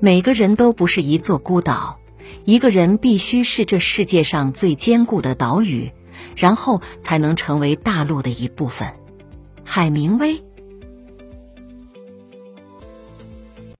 每个人都不是一座孤岛一个人必须是这世界上最坚固的岛屿然后才能成为大陆的一部分。海明威